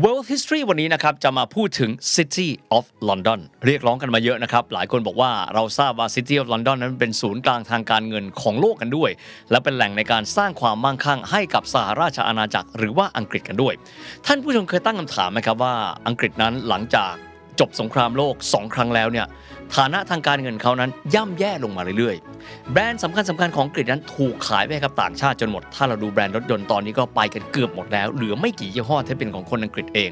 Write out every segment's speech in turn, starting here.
World History วันนี้นะครับจะมาพูดถึง City of London เรียกร้องกันมาเยอะนะครับ หลายคนบอกว่าเราทราบว่า City of London นั้นเป็นศูนย์กลางทางการเงินของโลกกันด้วย และเป็นแหล่งในการสร้างความมั่งคั่งให้กับสหราชอาณาจักรหรือว่าอังกฤษกันด้วย ท่านผู้ชมเคยตั้งคำถามไหมครับว่าอังกฤษนั้นหลังจากจบสงครามโลก 2 ครั้งแล้วเนี่ย ฐานะทางการเงินเขานั้นย่ำแย่ลงมาเรื่อยๆ แบรนด์สำคัญสำคัญของอังกฤษนั้นถูกขายไปกับต่างชาติจนหมด ถ้าเราดูแบรนด์รถยนต์ตอนนี้ก็ไปกันเกือบหมดแล้ว เหลือไม่กี่ยี่ห้อที่เป็นของคนอังกฤษเอง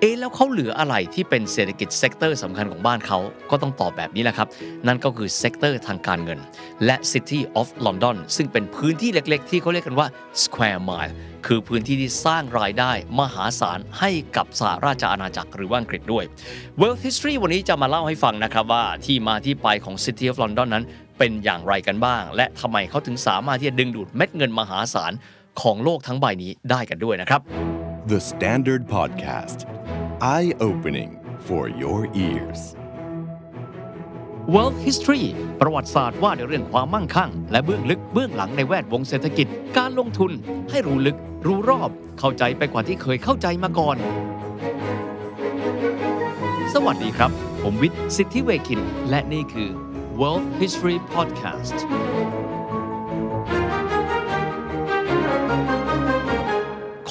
เอ๊แล้วเขาเหลืออะไรที่เป็นเศรษฐกิจ sector สำคัญของบ้านเขา ก็ต้องตอบแบบนี้แหละครับ นั่นก็คือ sector ทางการเงิน และ City of London ซึ่งเป็นพื้นที่เล็กๆ ที่เขาเรียกกันว่า Square Mile คือพื้นที่ที่สร้างรายได้มหาศาลให้กับสหราชอาณาจักรหรือว่าอังกฤษด้วย World History วันนี้จะมาเล่าให้ฟังนะครับว่าที่มาที่ไปของ City of London นั้น เป็นอย่างไรกันบ้าง และทำไมเขาถึงสามารถที่จะดึงดูดเม็ดเงินมหาศาลของโลกทั้งใบนี้ได้กันด้วยนะครับ The Standard Podcast. Eye opening for your ears. World History ประวัติศาสตร์ว่าในเรื่องความมั่งคั่ง และเบื้องลึกเบื้องหลังในแวดวงเศรษฐกิจ การลงทุน ให้รู้ลึก รู้รอบ เข้าใจไปกว่าที่เคยเข้าใจมาก่อน สวัสดีครับ ผมวิทย์สิทธิเวคิน และนี่คือ World History Podcast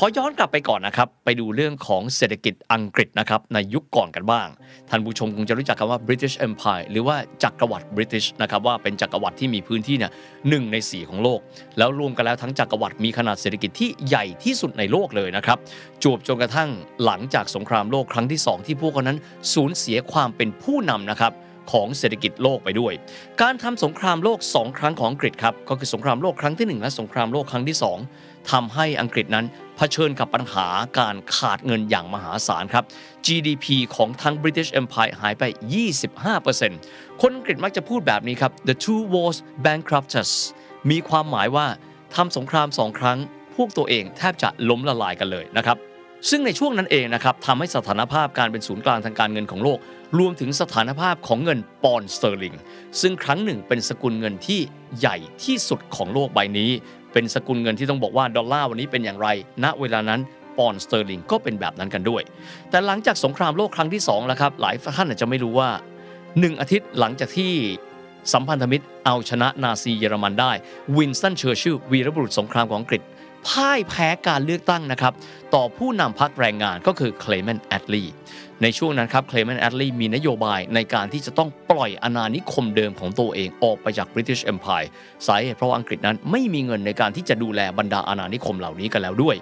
อย้อนกลับไปก่อนนะครับ ไปดูเรื่องของเศรษฐกิจอังกฤษนะครับในยุคก่อนกันบ้าง ท่านผู้ชมคงจะรู้จักคำว่า British Empire หรือว่าจักรวรรดิ British นะครับว่าเป็นจักรวรรดิที่มีพื้นที่เนี่ยหนึ่งใน 4 ของโลก แล้วรวมกันแล้วทั้งจักรวรรดิมีขนาดเศรษฐกิจที่ใหญ่ที่สุดในโลกเลยนะครับจวบจนกระทั่งหลังจากสงครามโลกครั้งที่ 2 ที่พวกเขานั้นสูญเสียความเป็นผู้นำนะครับของเศรษฐกิจโลกไปด้วย การทำสงครามโลก 2 ครั้งของอังกฤษครับ ก็คือสงครามโลกครั้งที่ 1 และสงครามโลกครั้งที่ 2 ทำให้อังกฤษนั้นเผชิญกับปัญหาการขาดเงินอย่างมหาศาลครับ GDP ของทั้ง British Empire หายไป 25%คนอังกฤษมักจะพูดแบบนี้ครับ the two wars bankrupt us มีความหมายว่าทำสงครามสองครั้ง พวกตัวเองแทบจะล้มละลายกันเลยนะครับ ซึ่งในช่วงนั้นเองนะครับทำให้สถานภาพการเป็นศูนย์กลางทางการเงินของโลก รวมถึงสถานภาพของเงินปอนด์สเตอร์ลิง ซึ่งครั้งหนึ่งเป็นสกุลเงินที่ใหญ่ที่สุดของโลกใบนี้ เป็นสกุลเงินที่ต้องบอกว่าดอลลาร์วันนี้เป็นอย่างไร ณ เวลานั้นปอนด์สเตอร์ลิงก็เป็นแบบนั้นกันด้วย แต่หลังจากสงครามโลกครั้งที่2แล้วครับ หลายท่านอาจจะไม่รู้ว่า 1 อาทิตย์หลังจากที่สัมพันธมิตรเอาชนะนาซีเยอรมันได้ วินสตันเชอร์ชิลวีรบุรุษสงครามของอังกฤษพ่ายแพ้การเลือกตั้งนะครับ ต่อผู้นำพรรคแรงงานก็คือเคลเมนต์ แอตต์ลี ในช่วงนั้นครับเคลเมนต์แอตต์ลีมีนโยบายในการที่จะต้องปล่อยอาณานิคมเดิมของตัวเองออกไปจาก British Empire สาเหตุเพราะอังกฤษนั้นไม่มีเงินในการที่จะดูแลบรรดาอาณานิคมเหล่านี้กันแล้วด้วย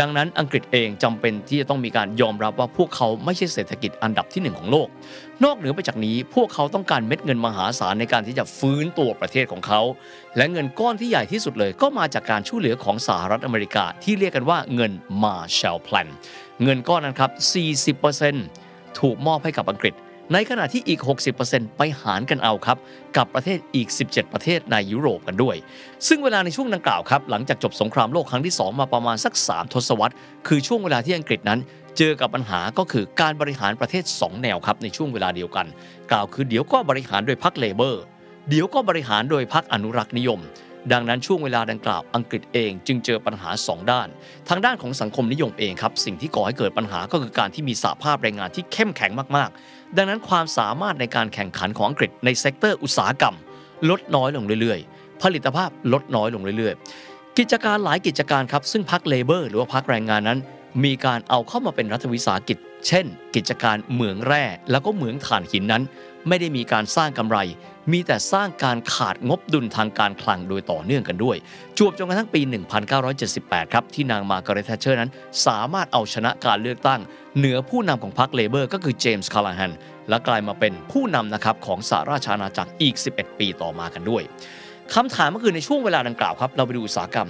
ดังนั้นอังกฤษเองจำเป็นที่จะต้องมีการยอมรับว่าพวกเขาไม่ใช่เศรษฐกิจอันดับที่หนึ่งของโลก นอกเหนือไปจากนี้พวกเขาต้องการเม็ดเงินมหาศาลในการที่จะฟื้นตัวประเทศของเขา และเงินก้อนที่ใหญ่ที่สุดเลย ก็มาจากการช่วยเหลือของสหรัฐอเมริกาที่เรียกกันว่าเงิน Marshall Plan เงินก้อนนั้นครับ 40%ถูกมอบให้กับอังกฤษ ในขณะที่อีก 60%ไปหารกันเอาครับ กับประเทศอีก 17 ประเทศในยุโรปกันด้วย ซึ่งเวลาในช่วงดังกล่าวครับ หลังจากจบสงครามโลกครั้งที่ 2 มาประมาณสัก 3 ทศวรรษ คือช่วงเวลาที่อังกฤษนั้น เจอกับปัญหาก็คือการบริหารประเทศ 2 แนวครับในช่วงเวลาเดียวกัน กล่าวคือเดี๋ยวก็บริหารโดยพรรคเลเบอร์ เดี๋ยวก็บริหารโดยพรรคอนุรักษ์นิยม ดังนั้นช่วงเวลาดังกล่าวอังกฤษเองจึงเจอปัญหา 2 ด้าน ทางด้านของสังคมนิยมเองครับ สิ่งที่ก่อให้เกิดปัญหาก็คือการที่มีสาภาพแรงงานที่เข้มแข็งมากๆ ดังนั้นความสามารถในการแข่งขันของอังกฤษใน sector อุตสาหกรรม ลดน้อยลงเรื่อยๆ ผลิตภาพลดน้อยลงเรื่อยๆ กิจการหลายกิจการครับซึ่งพรรค Labour หรือว่าพรรคแรงงานนั้น มีการเอาเข้ามาเป็นรัฐวิสาหกิจ เช่น กิจการเหมืองแร่ แล้วก็เหมืองถ่านหินนั้น ไม่ได้มีการสร้างกำไร มีแต่สร้างการขาดงบดุลทางการคลังโดยต่อเนื่องกันด้วย จวบจนกระทั่งปี 1978 ครับ ที่นางมาร์กาเรตแทเชอร์นั้น สามารถเอาชนะการเลือกตั้ง เหนือผู้นำของพรรค Labour ก็คือเจมส์คาร์ลาแฮนและกลายมาเป็นผู้นำนะครับของสหราชอาณาจักรอีก 11 ปีต่อมากันด้วยคำถามก็คือในช่วงเวลาดังกล่าวครับ เราไปดูอุตสาหกรรม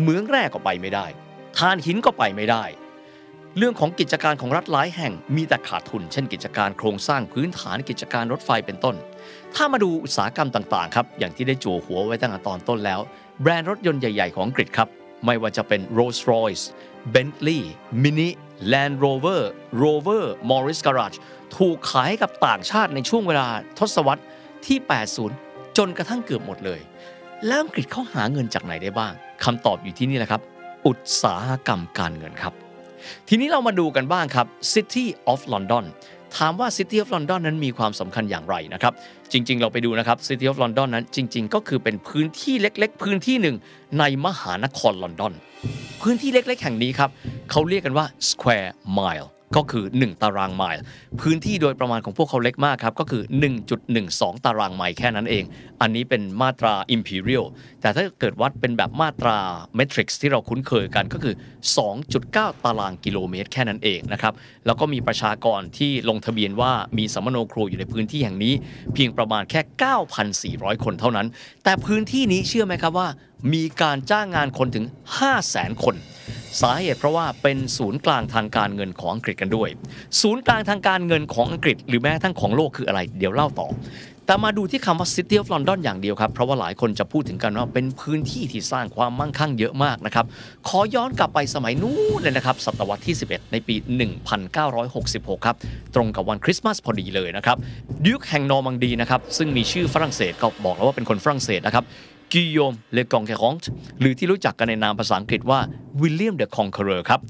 เหมืองแร่ก็ไปไม่ได้ ถ่านหินก็ไปไม่ได้ เรื่องของกิจการของรัฐหลายแห่งมีแต่ขาดทุน เช่น กิจการโครงสร้างพื้นฐานกิจการรถไฟเป็นต้น ถ้ามาดูอุตสาหกรรมต่างๆครับอย่างที่ได้จั่วหัวไว้ตั้งแต่ตอนต้นแล้ว แบรนด์รถยนต์ใหญ่ ๆ ของอังกฤษครับไม่ว่าจะเป็น Rolls-Royce Bentley Mini Land Rover Rover Morris Garage ถูกขายกับต่างชาติในช่วงเวลาทศวรรษที่ 80 จนกระทั่งเกือบหมดเลย แล้วอังกฤษเขาหาเงินจากไหนได้บ้างคำตอบอยู่ที่นี่แหละครับ อุตสาหกรรมการเงินครับ ทีนี้เรามาดูกันบ้างครับ City of London ถามว่า City of London นั้นมีความสำคัญอย่างไรนะครับ จริง ๆ เราไปดูนะครับ City of London นั้นจริง ๆ ก็คือเป็นพื้นที่เล็ก ๆ พื้นที่หนึ่งในมหานครลอนดอน พื้นที่เล็ก ๆ แห่งนี้ครับเขาเรียกกันว่า Square Mile ก็คือ 1 ตารางไมล์พื้นที่โดยประมาณของพวกเขาเล็กมากครับ ก็คือ 1.12 ตารางไมล์แค่นั้นเอง อันนี้เป็นมาตรา Imperial แต่ถ้าเกิดวัดเป็นแบบมาตรา Matrix ที่เราคุ้นเคยกันก็คือ 2.9 ตารางกิโลเมตร แค่นั้นเองนะครับ แล้วก็มีประชากรที่ลงทะเบียนว่ามีสัมมโนครูอยู่ในพื้นที่แห่งนี้ เพียงประมาณแค่ 9,400 คนเท่านั้น แต่พื้นที่นี้เชื่อไหมครับว่า มีการจ้างงานคนถึง 500,000 คน สาเหตุเพราะว่าเป็นศูนย์กลางทางการเงินของอังกฤษกันด้วย ศูนย์กลางทางการเงินของอังกฤษ หรือแม้ทั้งของโลกคืออะไร เดี๋ยวเล่าต่อ แต่มาดูที่คำว่า City of London อย่างเดียวครับ เพราะว่าหลายคนจะพูดถึงกันว่าเป็นพื้นที่ที่สร้างความมั่งคั่งเยอะมากนะครับ ขอย้อนกลับไปสมัยนู้นเลยนะครับ ศตวรรษที่ 11 ในปี 1966 ครับ ตรงกับวันคริสต์มาสพอดีเลยนะครับดยุคแห่งนอร์มังดีนะครับซึ่งมีชื่อฝรั่งเศสก็บอกแล้วว่าเป็นคนฝรั่งเศสนะครับ Guillaume le Conquérant หรือที่รู้จักกันในนามภาษาอังกฤษว่า William the Conqueror ครับ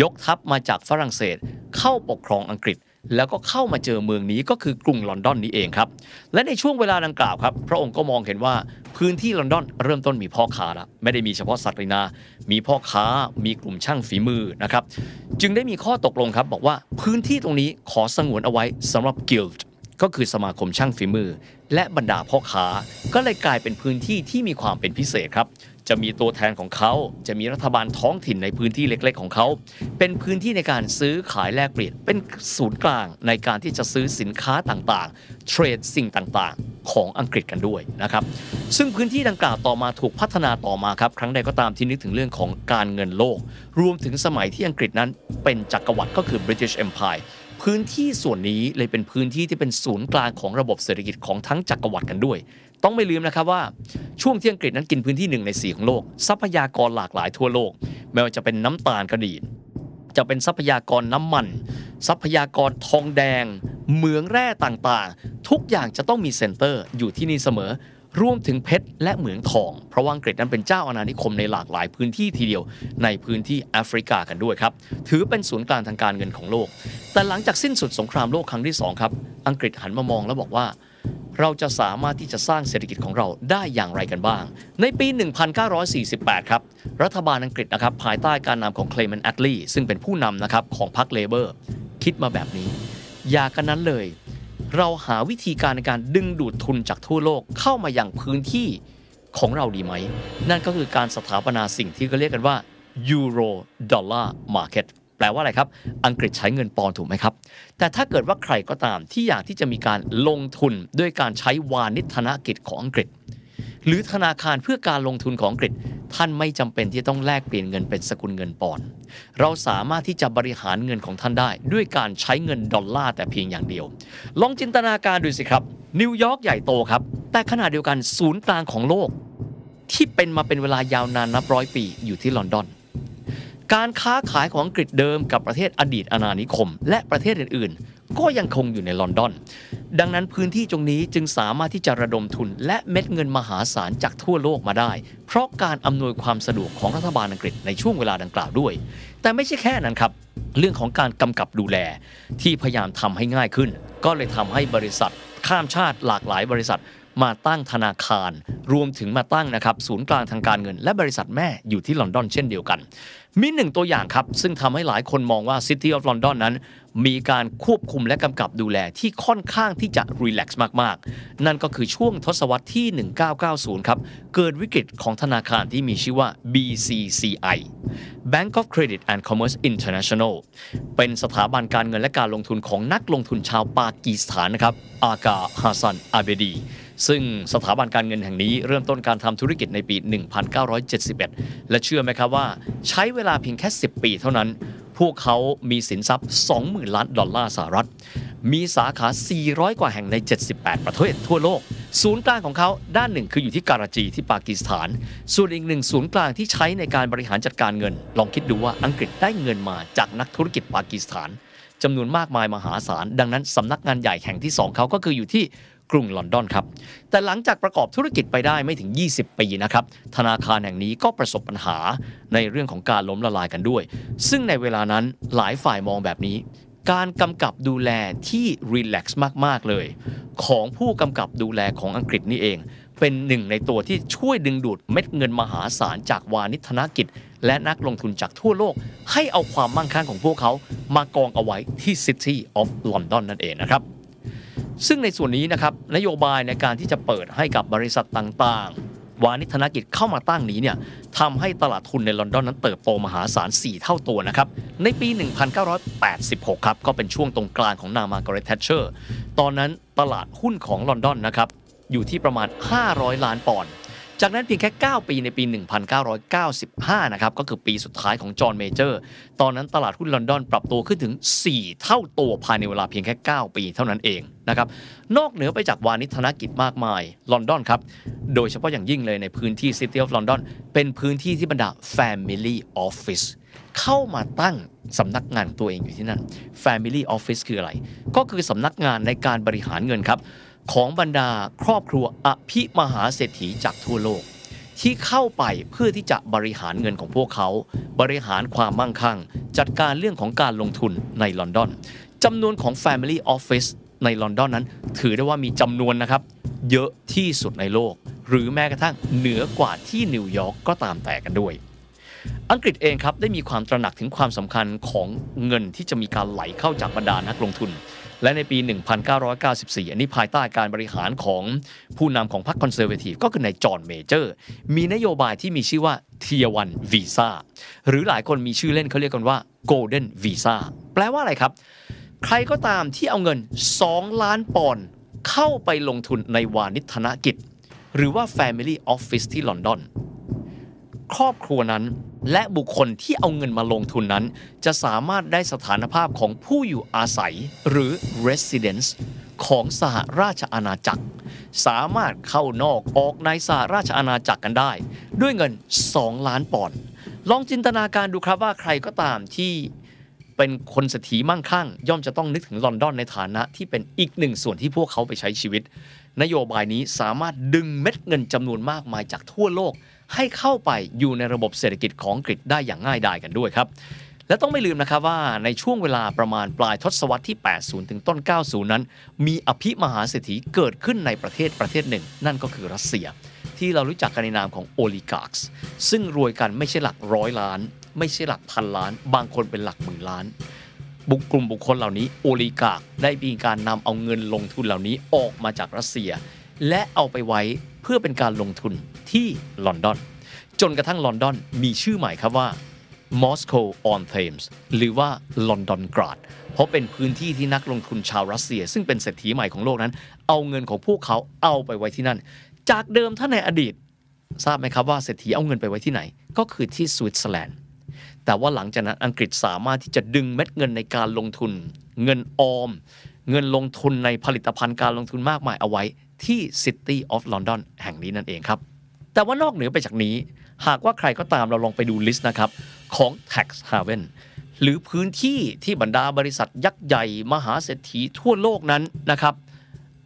ยกทัพมาจากฝรั่งเศสเข้าปกครองอังกฤษ แล้วก็เข้ามาเจอเมืองนี้ก็คือกรุงลอนดอนนี้เองครับ และในช่วงเวลาดังกล่าวครับ พระองค์ก็มองเห็นว่าพื้นที่ลอนดอนเริ่มต้นมีพ่อค้าละไม่ได้มีเฉพาะสัตว์นา มีพ่อค้ามีกลุ่มช่างฝีมือนะครับ จึงได้มีข้อตกลงครับบอกว่าพื้นที่ตรงนี้ขอสงวนเอาไว้สำหรับกิลด์ ก็คือสมาคมช่างฝีมือ และบรรดาพ่อค้า ก็เลยกลายเป็นพื้นที่ที่มีความเป็นพิเศษครับจะมีตัวแทนของเขา จะมีรัฐบาลท้องถิ่นในพื้นที่เล็ก ๆ ของเขา เป็นพื้นที่ในการซื้อขายแลกเปลี่ยน เป็นศูนย์กลางในการที่จะซื้อสินค้าต่างๆ เทรดสิ่งต่างๆ ของอังกฤษกันด้วยนะครับ ซึ่งพื้นที่ดังกล่าวต่อมาถูกพัฒนาต่อมาครับ ครั้งใดก็ตามที่นึกถึงเรื่องของการเงินโลก รวมถึงสมัยที่อังกฤษนั้นเป็นจักรวรรดิก็คือ British Empire พื้นที่ส่วนนี้เลยเป็นพื้นที่ที่เป็นศูนย์กลางของระบบเศรษฐกิจของทั้งจักรวรรดิกันด้วย ต้องไม่ลืมนะครับว่าช่วงที่อังกฤษนั้นกินพื้นที่หนึ่งในสีของโลก ทรัพยากรหลากหลายทั่วโลก ไม่ว่าจะเป็นน้ำตาลก็ดีจะเป็นทรัพยากรน้ำมัน ทรัพยากรทองแดง เหมืองแร่ต่างๆ ทุกอย่างจะต้องมี center อยู่ที่นี่เสมอ รวมถึงเพชรและเหมืองทอง เพราะว่าอังกฤษนั้นเป็นเจ้าอาณานิคมในหลากหลายพื้นที่ทีเดียวในพื้นที่แอฟริกากันด้วยครับ ถือเป็นศูนย์กลางทางการเงินของโลก แต่หลังจากสิ้นสุดสงครามโลกครั้งที่2ครับ อังกฤษหันมามองแล้วบอกว่า เราจะสามารถที่จะสร้างเศรษฐกิจของเราได้อย่างไรกันบ้าง ในปี 1948 ครับ รัฐบาลอังกฤษนะครับภายใต้การนำของเคลเมนต์แอตลีซึ่งเป็นผู้นำนะครับของพรรค Labourคิดมาแบบนี้ อยากกันนั้นเลย เราหาวิธีการในการดึงดูดทุนจากทั่วโลกเข้ามาอย่างพื้นที่ของเราดีไหม นั่นก็คือการสถาปนาสิ่งที่เขาเรียกกันว่า Euro Dollar Market แปลว่าอะไรครับ อังกฤษใช้เงินปอนถูกไหมครับ แต่ถ้าเกิดว่าใครก็ตามที่อยากที่จะมีการลงทุนด้วยการใช้วานิธนกิจของอังกฤษ หรือธนาคารเพื่อการลงทุนของอังกฤษ ท่านไม่จำเป็นที่ต้องแลกเปลี่ยนเงินเป็นสกุลเงินปอนด์เราสามารถที่จะบริหารเงินของท่านได้ ด้วยการใช้เงินดอลลาร์แต่เพียงอย่างเดียว ลองจินตนาการดูสิครับ นิวยอร์กใหญ่โตครับ แต่ขณะเดียวกันศูนย์กลางของโลก ที่เป็นมาเป็นเวลายาวนานนับร้อยปีอยู่ที่ลอนดอนการค้าขายของอังกฤษเดิมกับประเทศอดีตอาณานิคม และประเทศอื่นๆ ก็ยังคงอยู่ในลอนดอน ดังนั้นพื้นที่ตรงนี้จึงสามารถที่จะระดมทุน และเม็ดเงินมหาศาลจากทั่วโลกมาได้ เพราะการอำนวยความสะดวกของรัฐบาลอังกฤษในช่วงเวลาดังกล่าวด้วย แต่ไม่ใช่แค่นั้นครับ เรื่องของการกำกับดูแลที่พยายามทำให้ง่ายขึ้น ก็เลยทำให้บริษัทข้ามชาติหลากหลายบริษัท มาตั้งธนาคาร รวมถึงมาตั้งนะครับศูนย์กลางทางการเงิน และบริษัทแม่อยู่ที่ลอนดอนเช่นเดียวกัน มีหนึ่งตัวอย่างครับ ซึ่งทำให้หลายคนมองว่า City of London นั้น มีการควบคุมและกำกับดูแลที่ค่อนข้างที่จะรีแลกซ์มากๆ นั่นก็คือช่วงทศวรรษที่ 1990 ครับ เกิดวิกฤตของธนาคารที่มีชื่อว่า BCCI Bank of Credit and Commerce International เป็นสถาบันการเงินและการลงทุนของนักลงทุนชาวปากีสถานนะครับ อากาฮัสซันอาเบดี ซึ่งสถาบันการเงินแห่งนี้เริ่มต้นการทำธุรกิจในปี 1971 และเชื่อไหมครับว่า ใช้เวลาเพียงแค่ 10 ปีเท่านั้น พวกเขามีสินทรัพย์ 20,000 ล้านดอลลาร์สหรัฐ มีสาขา 400 กว่าแห่งใน 78 ประเทศทั่วโลก ศูนย์กลางของเขาด้านหนึ่งคืออยู่ที่การาจีที่ปากีสถาน ส่วนอีกหนึ่งศูนย์กลางที่ใช้ในการบริหารจัดการเงิน ลองคิดดูว่าอังกฤษได้เงินมาจากนักธุรกิจปากีสถานจำนวนมากมายมหาศาล ดังนั้นสำนักงานใหญ่แห่งที่ 2 เขาก็คืออยู่ที่ กรุงลอนดอนครับ แต่หลังจากประกอบธุรกิจไปได้ไม่ถึง 20 ปีนะครับ ธนาคารแห่งนี้ก็ประสบปัญหาในเรื่องของการล้มละลายกันด้วย ซึ่งในเวลานั้นหลายฝ่ายมองแบบนี้ การกำกับดูแลที่รีแลกซ์มากๆเลย ของผู้กำกับดูแลของอังกฤษนี่เอง เป็นหนึ่งในตัวที่ช่วยดึงดูดเม็ดเงินมหาศาลจากวานิธนกิจ และนักลงทุนจากทั่วโลก ให้เอาความมั่งคั่งของพวกเขามากองเอาไว้ที่ City of London นั่นเองนะครับ ซึ่งในส่วนนี้นะครับนโยบายในการที่จะเปิดให้กับบริษัทต่างๆ วานิธนกิจเข้ามาตั้งนี้เนี่ยทำให้ตลาดทุนในลอนดอนนั้นเติบโตมหาศาล 4 เท่าตัวนะครับในปี 1986 ครับก็เป็นช่วงตรงกลางของนางมาร์กาเร็ตแทชเชอร์ตอนนั้นตลาดหุ้นของลอนดอนนะครับอยู่ที่ประมาณ 500 ล้านปอนด์ จากนั้นเพียงแค่ 9 ปีในปี 1995 นะครับ ก็คือปีสุดท้ายของจอห์นเมเจอร์ ตอนนั้นตลาดหุ้นลอนดอนปรับตัวขึ้นถึง 4 เท่าตัวภายในเวลาเพียงแค่ 9 ปีเท่านั้นเองนะครับ นอกเหนือไปจากวาณิชธนกิจมากมาย ลอนดอนครับ โดยเฉพาะอย่างยิ่งเลยในพื้นที่ City of London เป็นพื้นที่ที่บรรดา Family Office เข้ามาตั้งสำนักงานของตัวเองอยู่ที่นั่น Family Office คืออะไร ก็คือสำนักงานในการบริหารเงินครับ ของบรรดาครอบครัวอภิมหาเศรษฐีจากทั่วโลก ที่เข้าไปเพื่อที่จะบริหารเงินของพวกเขา บริหารความมั่งคั่ง จัดการเรื่องของการลงทุนในลอนดอนจำนวนของ Family Office ในลอนดอนนั้น ถือได้ว่ามีจำนวนนะครับ เยอะที่สุดในโลก หรือแม้กระทั่งเหนือกว่าที่นิวยอร์กก็ตามแต่กันด้วยอังกฤษเองครับได้มีความตระหนักถึงความสำคัญของเงินที่จะมีการไหลเข้าจากบรรดานักลงทุน และในปี 1994 อันนี้ภายใต้การบริหารของผู้นำของพรรค Conservative ก็คือนายจอห์นเมเจอร์ มีนโยบายที่มีชื่อว่า Tier 1 Visa หรือหลายคนมีชื่อเล่นเขาเรียกกันว่า Golden Visa แปลว่าอะไรครับ ใครก็ตามที่เอาเงิน 2 ล้านปอนด์เข้าไปลงทุนในวานิธนกิจ หรือว่า Family Office ที่ลอนดอน ครอบครัวนั้น และบุคคลที่เอาเงินมาลงทุนนั้น จะสามารถได้สถานภาพของผู้อยู่อาศัยหรือ residence ของสหราชอาณาจักร สามารถเข้านอกออกในสหราชอาณาจักรกันได้ ด้วยเงิน 2 ล้านปอนด์ลองจินตนาการดูครับว่าใครก็ตามที่เป็นคนเศรษฐีมั่งคั่ง ย่อมจะต้องนึกถึงลอนดอนในฐานะที่เป็นอีกหนึ่งส่วนที่พวกเขาไปใช้ชีวิต นโยบายนี้สามารถดึงเม็ดเงินจำนวนมากมายจากทั่วโลก ให้เข้าไปอยู่ในระบบเศรษฐกิจของอังกฤษได้อย่างง่ายดายกันด้วยครับ และต้องไม่ลืมนะครับว่าในช่วงเวลาประมาณปลายทศวรรษที่ 80 ถึงต้น 90 นั้น มีอภิมหาเศรษฐีเกิดขึ้นในประเทศประเทศหนึ่ง นั่นก็คือรัสเซีย ที่เรารู้จักกันในนามของโอลิการ์ซึ่งรวยกันไม่ใช่หลักร้อยล้าน ไม่ใช่หลักพันล้าน บางคนเป็นหลักหมื่นล้านบุคกลุ่มบุคคลเหล่านี้โอลิการ์ได้มีการนำเอาเงินลงทุนเหล่านี้ออกมาจากรัสเซีย และเอาไปไว้ พื่อเป็นการลงทุนที่ลอนดอน จนกระทั่งลอนดอนมีชื่อใหม่ครับว่า Moscow on Thames หรือว่า London Grad เพราะเป็นพื้นที่ที่นักลงทุนชาวรัสเซีย ซึ่งเป็นเศรษฐีใหม่ของโลกนั้น เอาเงินของพวกเขาเอาไปไว้ที่นั่น จากเดิมถ้าในอดีต ทราบไหมครับว่าเศรษฐีเอาเงินไปไว้ที่ไหน ก็คือที่สวิตเซอร์แลนด์แต่ว่าหลังจากนั้นอังกฤษสามารถที่จะดึงเม็ดเงินในการลงทุน เงินออม เงินลงทุนในผลิตภัณฑ์การลงทุนมากมายเอาไว้ ที่ City of London แห่งนี้นั่นเองครับ แต่ว่านอกเหนือไปจากนี้ หากว่าใครก็ตามเราลองไปดู list นะครับ ของ tax haven หรือพื้นที่ที่บรรดาบริษัทยักษ์ใหญ่ มหาเศรษฐีทั่วโลกนั้นนะครับ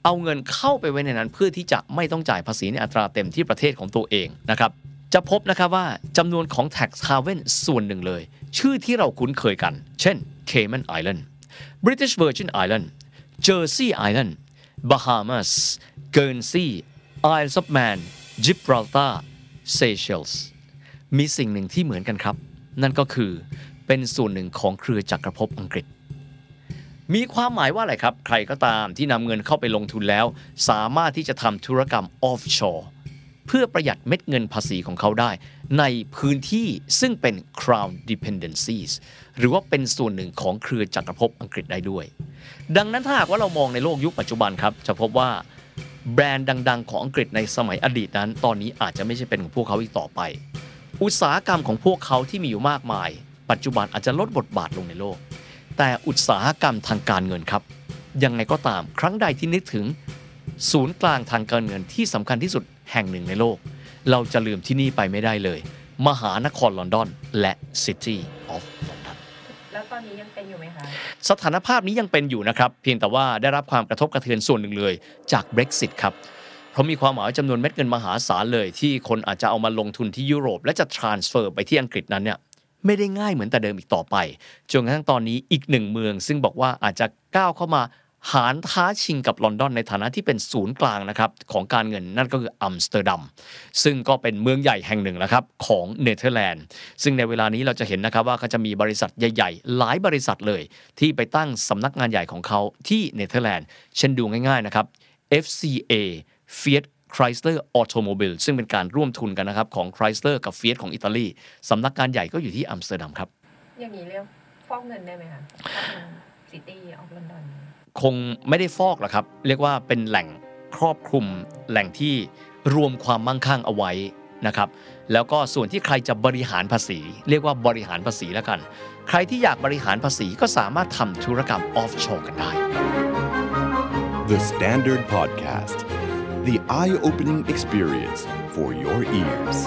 เอาเงินเข้าไปไว้ในนั้นเพื่อที่จะไม่ต้องจ่ายภาษีในอัตราเต็มที่ประเทศของตัวเองนะครับจะพบนะครับว่าจำนวนของ tax haven ส่วนหนึ่งเลย ชื่อที่เราคุ้นเคยกัน เช่น Cayman Island British Virgin Island Jersey Island Bahamas Guernsey Isles of Man Gibraltar Seychelles มีสิ่งหนึ่งที่เหมือนกันครับ นั่นก็คือเป็นส่วนหนึ่งของเครือจักรภพอังกฤษ มีความหมายว่าอะไรครับ ใครก็ตามที่นำเงินเข้าไปลงทุนแล้ว สามารถที่จะทำธุรกรรมออฟชอร์ เพื่อประหยัดเม็ดเงินภาษีของเขาได้ ในพื้นที่ซึ่งเป็น crown dependencies หรือว่าเป็นส่วนหนึ่งของเครือจักรภพอังกฤษได้ด้วย ดังนั้นถ้าหากว่าเรามองในโลกยุคปัจจุบันครับ จะพบว่าแบรนด์ดัง ๆ ของอังกฤษในสมัยอดีตนั้น ตอนนี้อาจจะไม่ใช่เป็นของพวกเขาอีกต่อไป อุตสาหกรรมของพวกเขาที่มีอยู่มากมาย ปัจจุบันอาจจะลดบทบาทลงในโลก แต่อุตสาหกรรมทางการเงินครับ ยังไงก็ตาม ครั้งใดที่นึกถึง ศูนย์กลางทางการเงินที่สำคัญที่สุด แห่งหนึ่งในโลก เราจะลืมที่นี่ไปไม่ได้เลย มหานครลอนดอน และ City of London แล้วตอนอนนี้ยังเป็นอยู่ไหมคะ สถานภาพนี้ยังเป็นอยู่นะครับ เพียงแต่ว่าได้รับความกระทบกระเทือนส่วนหนึ่งเลยจาก Brexit ครับเพราะมีความหมายว่าจำนวนเม็ดเงินมหาศาลเลย ที่คนอาจจะเอามาลงทุนที่ยุโรป และจะ transfer ไปที่อังกฤษนั้นเนี่ยไม่ได้ง่ายเหมือนแต่เดิมอีกต่อไปจนกระทั่งตอนนี้อีกหนึ่งเมือง ซึ่งบอกว่าอาจจะก้าวเข้ามา หาญท้าชิงกับลอนดอนในฐานะที่เป็นศูนย์กลางนะครับของการเงินนั่นก็คืออัมสเตอร์ดัมซึ่งก็เป็นเมืองใหญ่แห่งหนึ่งนะครับของเนเธอร์แลนด์ซึ่งในเวลานี้เราจะเห็นนะครับว่าเขาจะมีบริษัทใหญ่ ๆ หลายบริษัทเลย ที่ไปตั้งสำนักงานใหญ่ของเขาที่เนเธอร์แลนด์เช่นดูง่ายๆนะครับ FCA Fiat Chrysler Automobile ซึ่งเป็นการร่วมทุนกันนะครับของ Chrysler กับ Fiat ของอิตาลีสำนักงานใหญ่ก็อยู่ที่อัมสเตอร์ดัมครับอย่างนี้เรียกฟอกเงินได้ไหมคะ City of London คงไม่ได้ฟอกหรอกครับ เรียกว่าเป็นแหล่งครอบคลุมแหล่งที่รวมความมั่งคั่งเอาไว้นะครับ แล้วก็ส่วนที่ใครจะบริหารภาษี เรียกว่าบริหารภาษีแล้วกัน ใครที่อยากบริหารภาษีก็สามารถทำธุรกรรมออฟชอร์กันได้ The Standard Podcast, the eye opening experience for your ears.